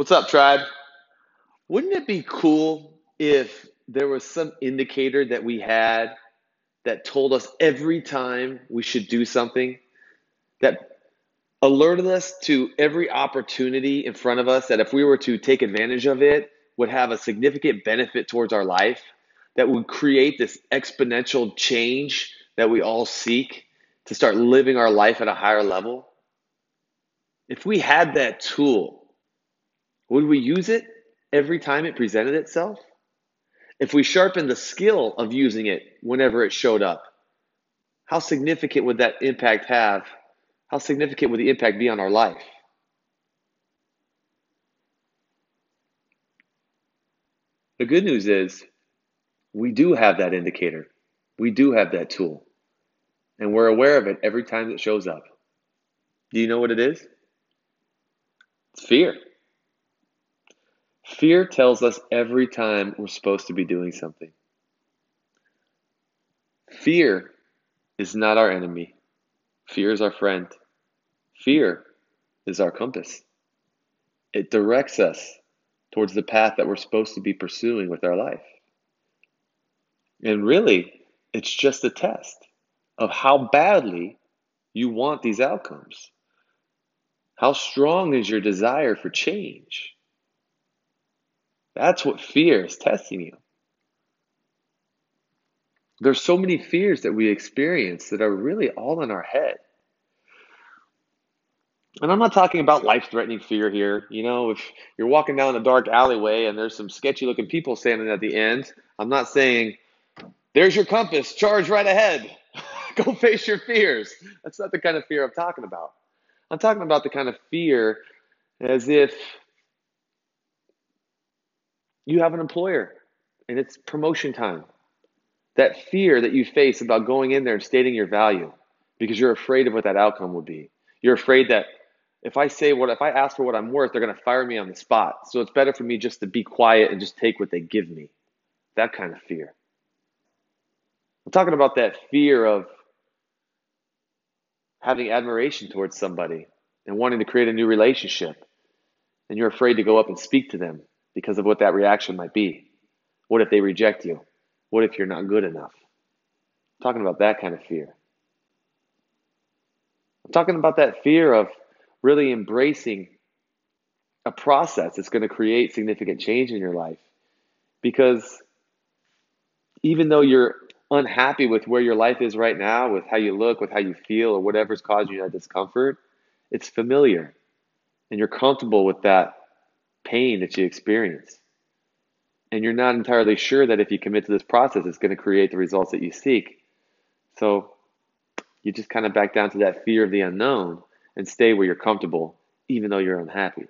What's up, tribe? Wouldn't it be cool if there was some indicator that we had that told us every time we should do something, that alerted us to every opportunity in front of us, that if we were to take advantage of it, would have a significant benefit towards our life, that would create this exponential change that we all seek to start living our life at a higher level? If we had that tool, would we use it every time it presented itself? If we sharpened the skill of using it whenever it showed up, how significant would that impact have? How significant would the impact be on our life? The good news is we do have that indicator. We do have that tool. And we're aware of it every time it shows up. Do you know what it is? It's fear. Fear tells us every time we're supposed to be doing something. Fear is not our enemy. Fear is our friend. Fear is our compass. It directs us towards the path that we're supposed to be pursuing with our life. And really, it's just a test of how badly you want these outcomes. How strong is your desire for change? That's what fear is testing you. There's so many fears that we experience that are really all in our head. And I'm not talking about life threatening fear here. You know, if you're walking down a dark alleyway and there's some sketchy looking people standing at the end, I'm not saying, there's your compass, charge right ahead, go face your fears. That's not the kind of fear I'm talking about. I'm talking about the kind of fear as if you have an employer and it's promotion time. That fear that you face about going in there and stating your value because you're afraid of what that outcome would be. You're afraid that if I say what, if I ask for what I'm worth, they're going to fire me on the spot. So it's better for me just to be quiet and just take what they give me. That kind of fear. I'm talking about that fear of having admiration towards somebody and wanting to create a new relationship. And you're afraid to go up and speak to them because of what that reaction might be. What if they reject you? What if you're not good enough? I'm talking about that kind of fear. I'm talking about that fear of really embracing a process that's going to create significant change in your life. Because even though you're unhappy with where your life is right now, with how you look, with how you feel, or whatever's causing you that discomfort, it's familiar. And you're comfortable with that pain that you experience. And you're not entirely sure that if you commit to this process, it's going to create the results that you seek. So you just kind of back down to that fear of the unknown and stay where you're comfortable, even though you're unhappy.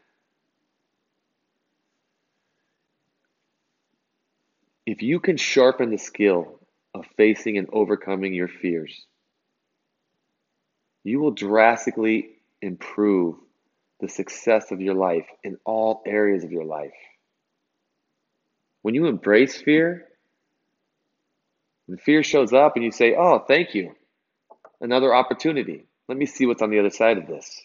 If you can sharpen the skill of facing and overcoming your fears, you will drastically improve the success of your life in all areas of your life. When you embrace fear, when fear shows up and you say, Oh, thank you, another opportunity. Let me see what's on the other side of this.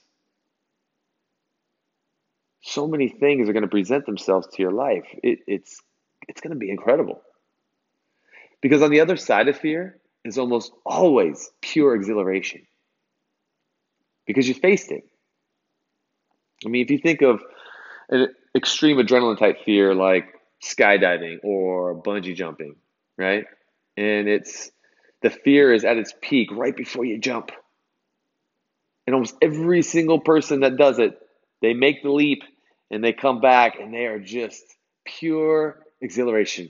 So many things are going to present themselves to your life. It, it's, it's going to be incredible. Because on the other side of fear is almost always pure exhilaration. Because you faced it. I mean, if you think of an extreme adrenaline type fear like skydiving or bungee jumping, right? And it's the fear is at its peak right before you jump. And almost every single person that does it, they make the leap and they come back and they are just pure exhilaration.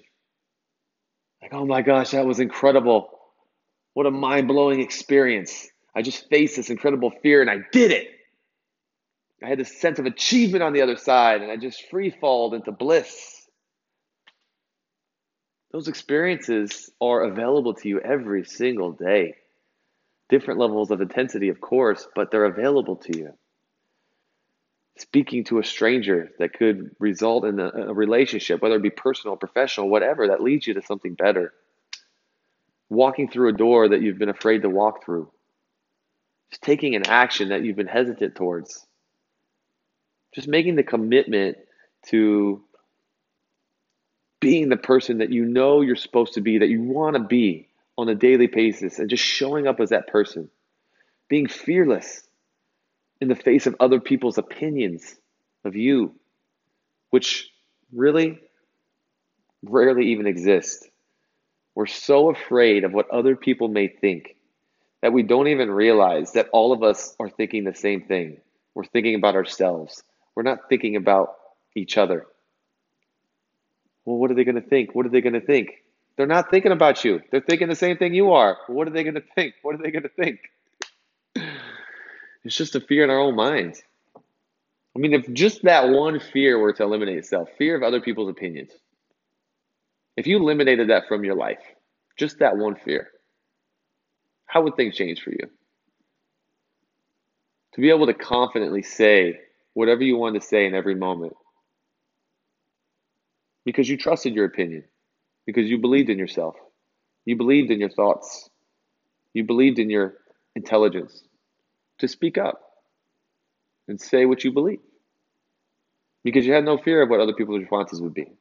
Like, oh my gosh, that was incredible. What a mind blowing experience. I just faced this incredible fear and I did it. I had this sense of achievement on the other side, and I just free falled into bliss. Those experiences are available to you every single day. Different levels of intensity, of course, but they're available to you. Speaking to a stranger that could result in a, a relationship, whether it be personal, professional, whatever, that leads you to something better. Walking through a door that you've been afraid to walk through. Just taking an action that you've been hesitant towards just making the commitment to being the person that you know you're supposed to be, that you want to be on a daily basis, and just showing up as that person, being fearless in the face of other people's opinions of you, which really rarely even exist. We're so afraid of what other people may think that we don't even realize that all of us are thinking the same thing. We're thinking about ourselves. We're not thinking about each other. Well, what are they going to think? What are they going to think? They're not thinking about you. They're thinking the same thing you are. What are they going to think? What are they going to think? It's just a fear in our own minds. I mean, if just that one fear were to eliminate itself, fear of other people's opinions, if you eliminated that from your life, just that one fear, how would things change for you? To be able to confidently say whatever you want to say in every moment because you trusted your opinion, because you believed in yourself, you believed in your thoughts, you believed in your intelligence to speak up and say what you believe because you had no fear of what other people's responses would be.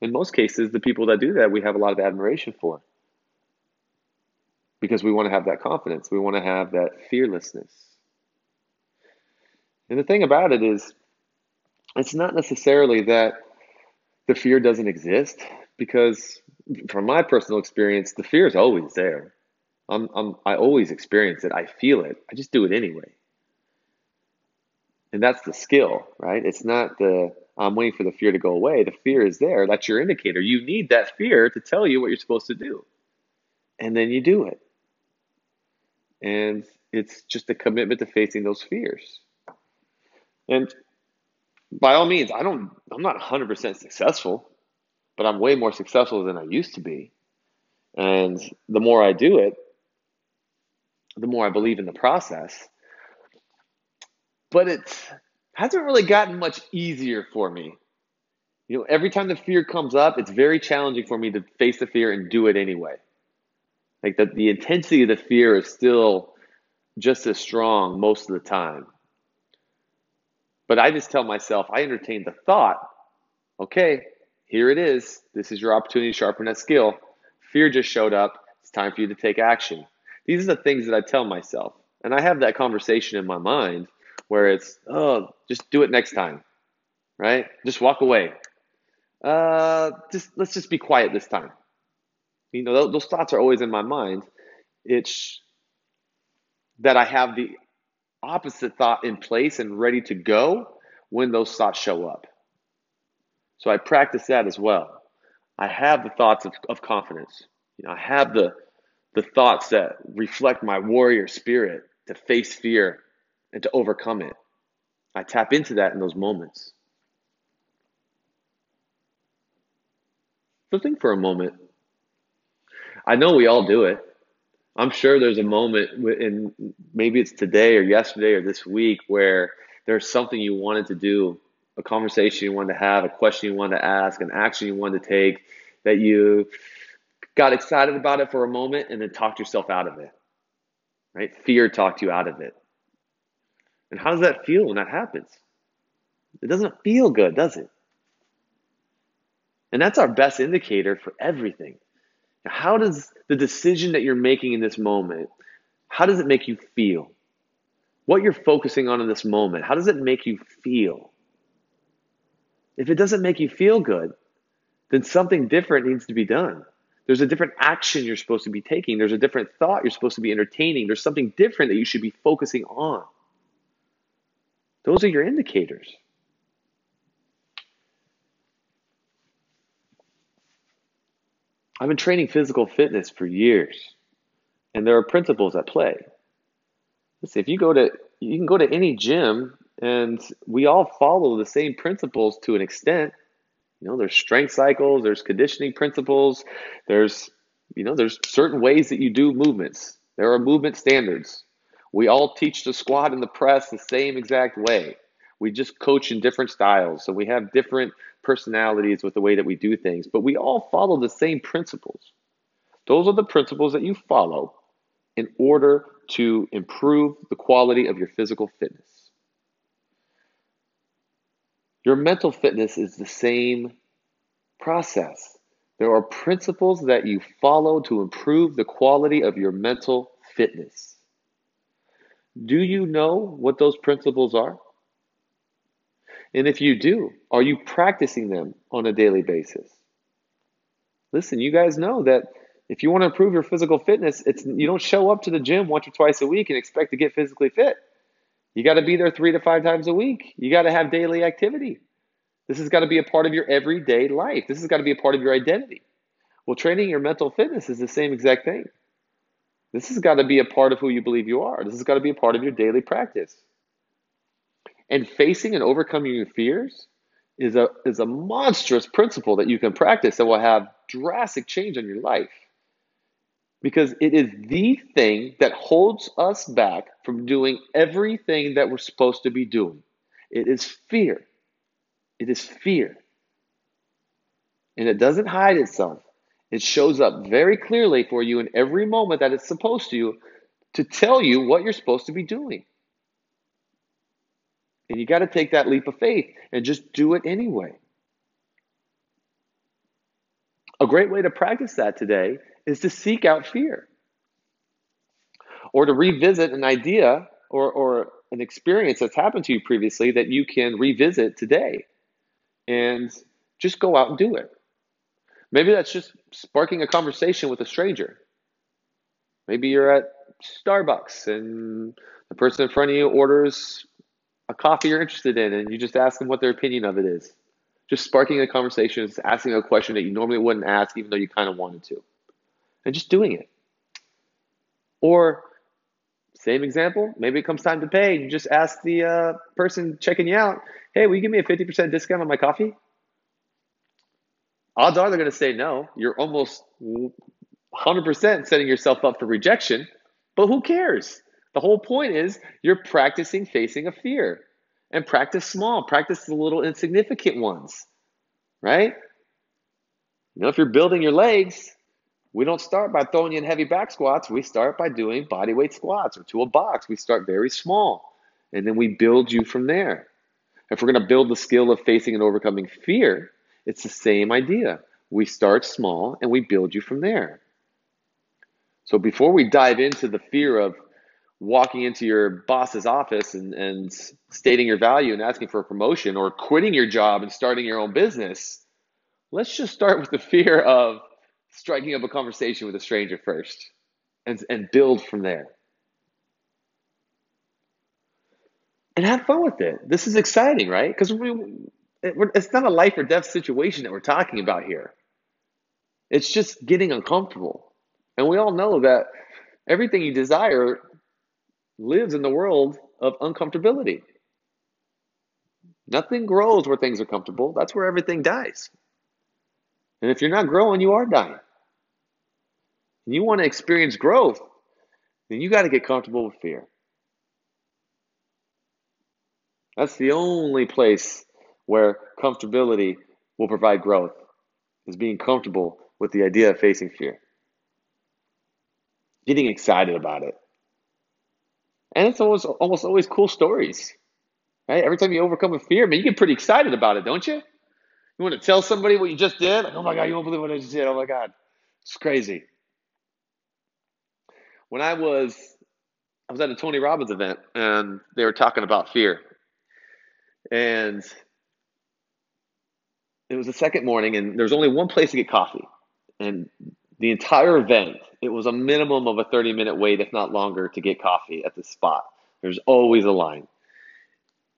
In most cases, the people that do that, we have a lot of admiration for because we want to have that confidence. We want to have that fearlessness. And the thing about it is, it's not necessarily that the fear doesn't exist, because from my personal experience, the fear is always there. I'm, I'm, I always experience it. I feel it. I just do it anyway. And that's the skill, right? It's not the I'm waiting for the fear to go away. The fear is there. That's your indicator. You need that fear to tell you what you're supposed to do. And then you do it. And it's just a commitment to facing those fears. And by all means, I don't I'm not 100% successful, but I'm way more successful than I used to be. And the more I do it, the more I believe in the process. But it hasn't really gotten much easier for me. You know, every time the fear comes up, it's very challenging for me to face the fear and do it anyway. Like the, the intensity of the fear is still just as strong most of the time. But I just tell myself, I entertain the thought, okay, here it is. This is your opportunity to sharpen that skill. Fear just showed up. It's time for you to take action. These are the things that I tell myself. And I have that conversation in my mind where it's, oh, just do it next time, right? Just walk away. Uh, just let's just be quiet this time. You know, those, those thoughts are always in my mind. It's that I have the opposite thought in place and ready to go when those thoughts show up. So I practice that as well. I have the thoughts of, of confidence. You know, I have the the thoughts that reflect my warrior spirit to face fear and to overcome it. I tap into that in those moments. So think for a moment. I know we all do it. I'm sure there's a moment in maybe it's today or yesterday or this week where there's something you wanted to do, a conversation you wanted to have, a question you wanted to ask, an action you wanted to take that you got excited about it for a moment and then talked yourself out of it. Right? Fear talked you out of it. And how does that feel when that happens? It doesn't feel good, does it? And that's our best indicator for everything. How does the decision that you're making in this moment, how does it make you feel? What you're focusing on in this moment, how does it make you feel? If it doesn't make you feel good, then something different needs to be done. There's a different action you're supposed to be taking. There's a different thought you're supposed to be entertaining. There's something different that you should be focusing on. Those are your indicators. I've been training physical fitness for years, and there are principles at play. Listen, if you go to, you can go to any gym, and we all follow the same principles to an extent. You know, there's strength cycles, there's conditioning principles, there's, you know, there's certain ways that you do movements. There are movement standards. We all teach the squat and the press the same exact way. We just coach in different styles. So we have different personalities with the way that we do things, but we all follow the same principles. Those are the principles that you follow in order to improve the quality of your physical fitness. Your mental fitness is the same process. There are principles that you follow to improve the quality of your mental fitness. Do you know what those principles are? And if you do, are you practicing them on a daily basis? Listen, you guys know that if you want to improve your physical fitness, it's you don't show up to the gym once or twice a week and expect to get physically fit. You got to be there 3 to 5 times a week. You got to have daily activity. This has got to be a part of your everyday life. This has got to be a part of your identity. Well, training your mental fitness is the same exact thing. This has got to be a part of who you believe you are. This has got to be a part of your daily practice. And facing and overcoming your fears is a, is a monstrous principle that you can practice that will have drastic change on your life. Because it is the thing that holds us back from doing everything that we're supposed to be doing. It is fear. It is fear. And it doesn't hide itself. It shows up very clearly for you in every moment that it's supposed to to tell you what you're supposed to be doing. And you got to take that leap of faith and just do it anyway. A great way to practice that today is to seek out fear or to revisit an idea or, or an experience that's happened to you previously that you can revisit today and just go out and do it. Maybe that's just sparking a conversation with a stranger. Maybe you're at Starbucks and the person in front of you orders a coffee you're interested in and you just ask them what their opinion of it is. Just sparking a conversation, just asking a question that you normally wouldn't ask even though you kind of wanted to. And just doing it. Or same example, maybe it comes time to pay you just ask the uh, person checking you out, hey, will you give me a 50% discount on my coffee? Odds are they're going to say no. You're almost 100% setting yourself up for rejection, but who cares? The whole point is you're practicing facing a fear and practice small, practice the little insignificant ones, right? You know, if you're building your legs, we don't start by throwing you in heavy back squats. We start by doing body weight squats or to a box. We start very small and then we build you from there. If we're going to build the skill of facing and overcoming fear, it's the same idea. We start small and we build you from there. So before we dive into the fear of walking into your boss's office and, and stating your value and asking for a promotion or quitting your job and starting your own business, let's just start with the fear of striking up a conversation with a stranger first and, and build from there. and have fun with it. This is exciting, right? Because we, it, it's not a life or death situation that we're talking about here. It's just getting uncomfortable. And we all know that everything you desire lives in the world of uncomfortability. Nothing grows where things are comfortable. That's where everything dies. And if you're not growing, you are dying. And you want to experience growth, then you got to get comfortable with fear. That's the only place where comfortability will provide growth, is being comfortable with the idea of facing fear. Getting excited about it. And it's almost, almost always cool stories. Right? Every time you overcome a fear, man, you get pretty excited about it, don't you? You want to tell somebody what you just did? Like, oh my God, you won't believe what I just did. Oh my God. It's crazy. When I was I was at a Tony Robbins event and they were talking about fear. And it was the second morning, and there was only one place to get coffee. And the entire event, it was a minimum of a 30 minute wait, if not longer, to get coffee at the spot. There's always a line.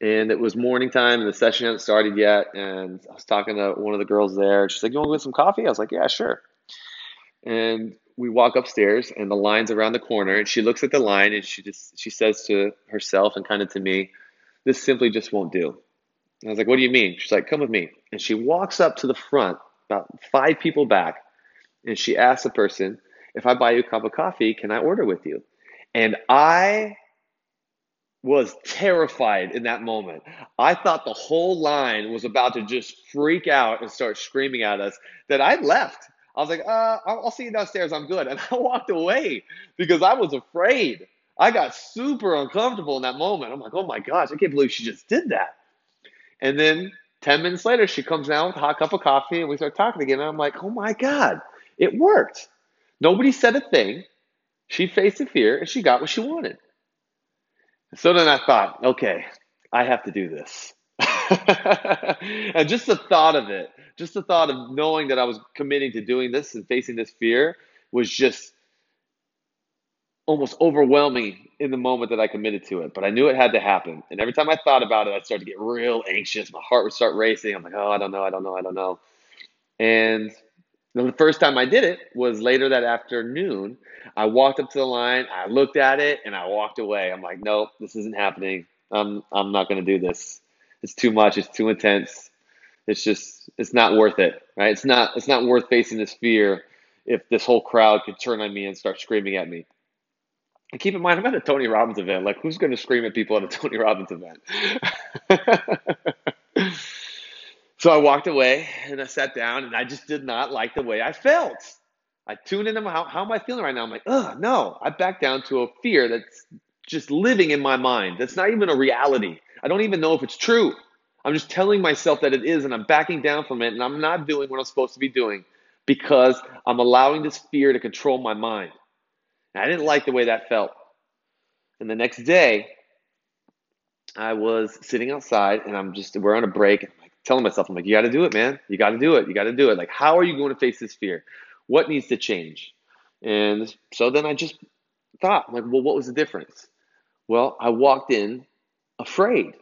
And it was morning time, and the session hadn't started yet. And I was talking to one of the girls there. She's like, You want to get some coffee? I was like, Yeah, sure. And we walk upstairs, and the line's around the corner. And she looks at the line, and she just she says to herself and kind of to me, this simply just won't do. And I was like, what do you mean? She's like, come with me. And she walks up to the front, about five people back, and she asks the person, if I buy you a cup of coffee, can I order with you? And I was terrified in that moment. I thought the whole line was about to just freak out and start screaming at us that I left. I was like, uh, I'll see you downstairs. I'm good. And I walked away because I was afraid. I got super uncomfortable in that moment. I'm like, oh my gosh, I can't believe she just did that. And then 10 minutes later, she comes down with a hot cup of coffee and we start talking again. And I'm like, oh my God, it worked. Nobody said a thing. She faced the fear and she got what she wanted. So then I thought, okay, I have to do this. and just the thought of it, just the thought of knowing that I was committing to doing this and facing this fear was just almost overwhelming in the moment that I committed to it. But I knew it had to happen. And every time I thought about it, I started to get real anxious. My heart would start racing. I'm like, oh, I don't know, I don't know, I don't know. And the first time I did it was later that afternoon. I walked up to the line, I looked at it, and I walked away. I'm like, nope, this isn't happening. I'm I'm not going to do this. It's too much. It's too intense. It's just it's not worth it, right? It's not it's not worth facing this fear if this whole crowd could turn on me and start screaming at me. And keep in mind, I'm at a Tony Robbins event. Like, who's going to scream at people at a Tony Robbins event? so I walked away and I sat down, and I just did not like the way I felt. I tuned into how, how am I feeling right now? I'm like, oh, no. I backed down to a fear that's just living in my mind. That's not even a reality. I don't even know if it's true. I'm just telling myself that it is, and I'm backing down from it, and I'm not doing what I'm supposed to be doing because I'm allowing this fear to control my mind. And I didn't like the way that felt. And the next day, I was sitting outside, and I'm just, we're on a break. Telling myself, I'm like, you got to do it, man. You got to do it. You got to do it. Like, how are you going to face this fear? What needs to change? And so then I just thought, like, well, what was the difference? Well, I walked in afraid.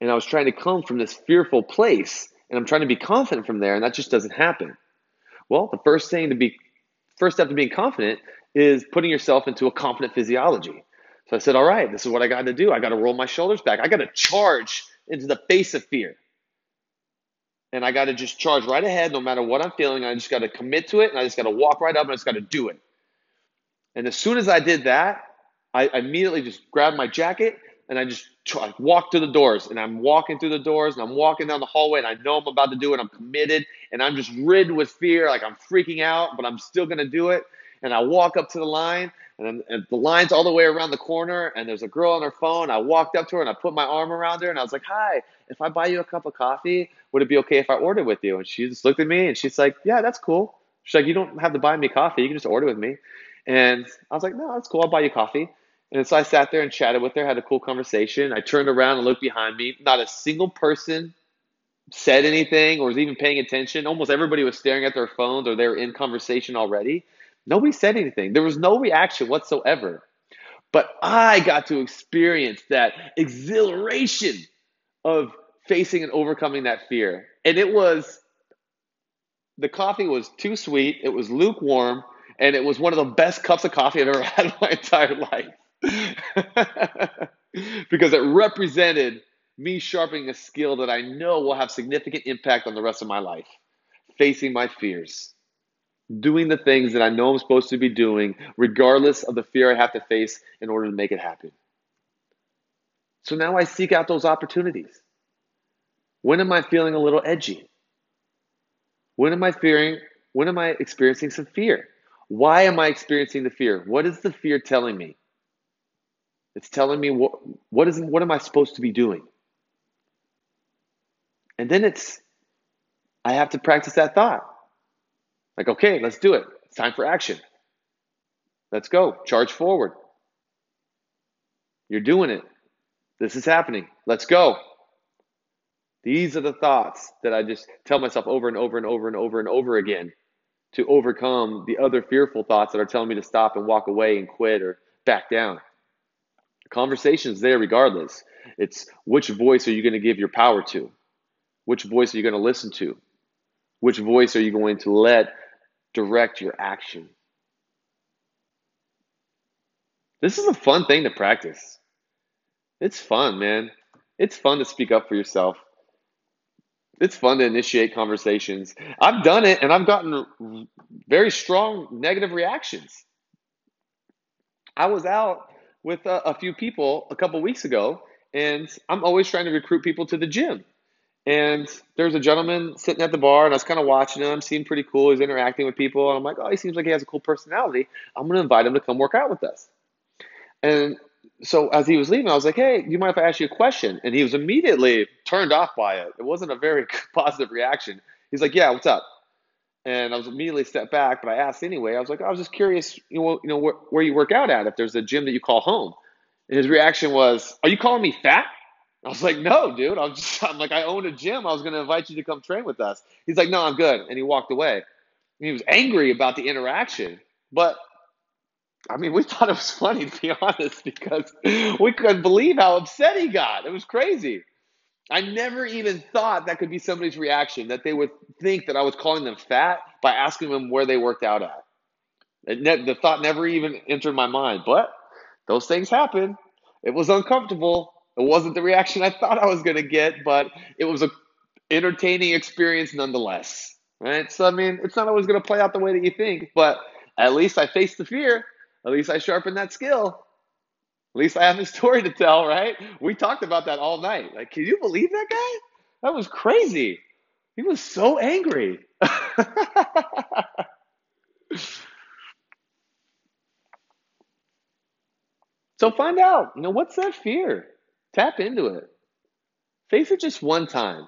And I was trying to come from this fearful place and I'm trying to be confident from there, and that just doesn't happen. Well, the first thing to be first step to being confident is putting yourself into a confident physiology. So I said, all right, this is what I got to do. I got to roll my shoulders back. I got to charge into the face of fear. And I got to just charge right ahead no matter what I'm feeling. I just got to commit to it and I just got to walk right up and I just got to do it. And as soon as I did that, I immediately just grabbed my jacket and I just try, walk to the doors and I'm walking through the doors and I'm walking down the hallway and I know I'm about to do it. I'm committed and I'm just ridden with fear, like I'm freaking out, but I'm still gonna do it. And I walk up to the line and, and the line's all the way around the corner and there's a girl on her phone. I walked up to her and I put my arm around her and I was like, "Hi, if I buy you a cup of coffee, would it be okay if I order with you?" And she just looked at me and she's like, "Yeah, that's cool." She's like, "You don't have to buy me coffee. You can just order with me." And I was like, "No, that's cool. I'll buy you coffee." And so I sat there and chatted with her, had a cool conversation. I turned around and looked behind me. Not a single person said anything or was even paying attention. Almost everybody was staring at their phones or they were in conversation already. Nobody said anything. There was no reaction whatsoever. But I got to experience that exhilaration of facing and overcoming that fear. And it was the coffee was too sweet, it was lukewarm, and it was one of the best cups of coffee I've ever had in my entire life. because it represented me sharpening a skill that I know will have significant impact on the rest of my life. Facing my fears, doing the things that I know I'm supposed to be doing, regardless of the fear I have to face in order to make it happen. So now I seek out those opportunities. When am I feeling a little edgy? When am I fearing? When am I experiencing some fear? Why am I experiencing the fear? What is the fear telling me? It's telling me what what is what am I supposed to be doing? And then it's I have to practice that thought. Like, okay, let's do it. It's time for action. Let's go. Charge forward. You're doing it. This is happening. Let's go. These are the thoughts that I just tell myself over and over and over and over and over again to overcome the other fearful thoughts that are telling me to stop and walk away and quit or back down. Conversation's there regardless. It's which voice are you going to give your power to? Which voice are you going to listen to? Which voice are you going to let direct your action? This is a fun thing to practice. It's fun, man. It's fun to speak up for yourself. It's fun to initiate conversations. I've done it and I've gotten very strong negative reactions. I was out with a, a few people a couple weeks ago, and I'm always trying to recruit people to the gym. And there's a gentleman sitting at the bar, and I was kind of watching him. Seemed pretty cool. He's interacting with people, and I'm like, oh, he seems like he has a cool personality. I'm going to invite him to come work out with us. And so as he was leaving, I was like, "Hey, do you mind if I ask you a question?" And he was immediately turned off by it. It wasn't a very positive reaction. He's like, "Yeah, what's up?" And I was immediately stepped back, but I asked anyway. I was like, "I was just curious, you know, you know where, where you work out at? If there's a gym that you call home." And his reaction was, "Are you calling me fat?" I was like, "No, dude. I'm just, I'm like, I own a gym. I was going to invite you to come train with us." He's like, "No, I'm good," and he walked away. And he was angry about the interaction, but I mean, we thought it was funny to be honest because we couldn't believe how upset he got. It was crazy. I never even thought that could be somebody's reaction, that they would think that I was calling them fat by asking them where they worked out at. Ne- the thought never even entered my mind, but those things happen. It was uncomfortable. It wasn't the reaction I thought I was going to get, but it was a entertaining experience nonetheless. Right? So I mean, it's not always going to play out the way that you think, but at least I faced the fear. At least I sharpened that skill. At least I have a story to tell, right? We talked about that all night. Like, can you believe that guy? That was crazy. He was so angry. so find out, you know, what's that fear? Tap into it. Face it just one time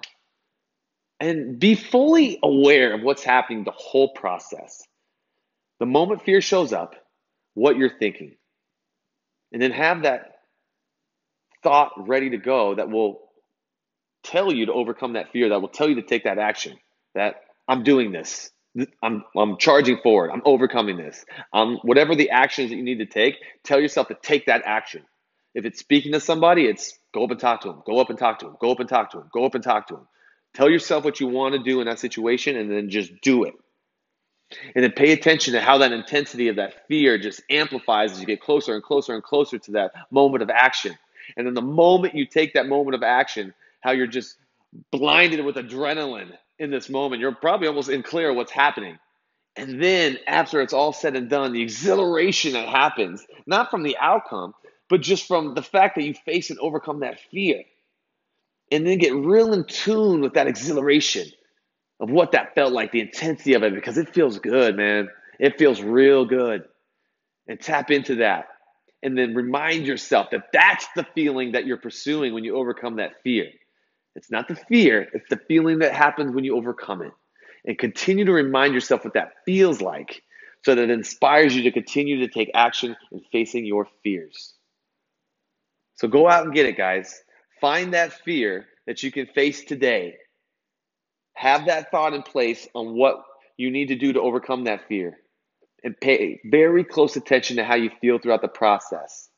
and be fully aware of what's happening the whole process. The moment fear shows up, what you're thinking. And then have that thought ready to go that will tell you to overcome that fear, that will tell you to take that action, that I'm doing this. I'm, I'm charging forward. I'm overcoming this. Um, whatever the actions that you need to take, tell yourself to take that action. If it's speaking to somebody, it's go up and talk to them. Go up and talk to them. Go up and talk to them. Go up and talk to them. Tell yourself what you want to do in that situation and then just do it. And then pay attention to how that intensity of that fear just amplifies as you get closer and closer and closer to that moment of action. And then the moment you take that moment of action, how you're just blinded with adrenaline in this moment, you're probably almost in clear what's happening. And then after it's all said and done, the exhilaration that happens, not from the outcome, but just from the fact that you face and overcome that fear. And then get real in tune with that exhilaration of what that felt like, the intensity of it, because it feels good, man. It feels real good. And tap into that. And then remind yourself that that's the feeling that you're pursuing when you overcome that fear. It's not the fear, it's the feeling that happens when you overcome it. And continue to remind yourself what that feels like so that it inspires you to continue to take action in facing your fears. So go out and get it, guys. Find that fear that you can face today have that thought in place on what you need to do to overcome that fear. And pay very close attention to how you feel throughout the process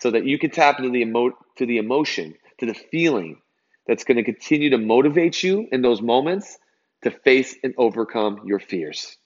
so that you can tap into the, emo- to the emotion, to the feeling that's going to continue to motivate you in those moments to face and overcome your fears.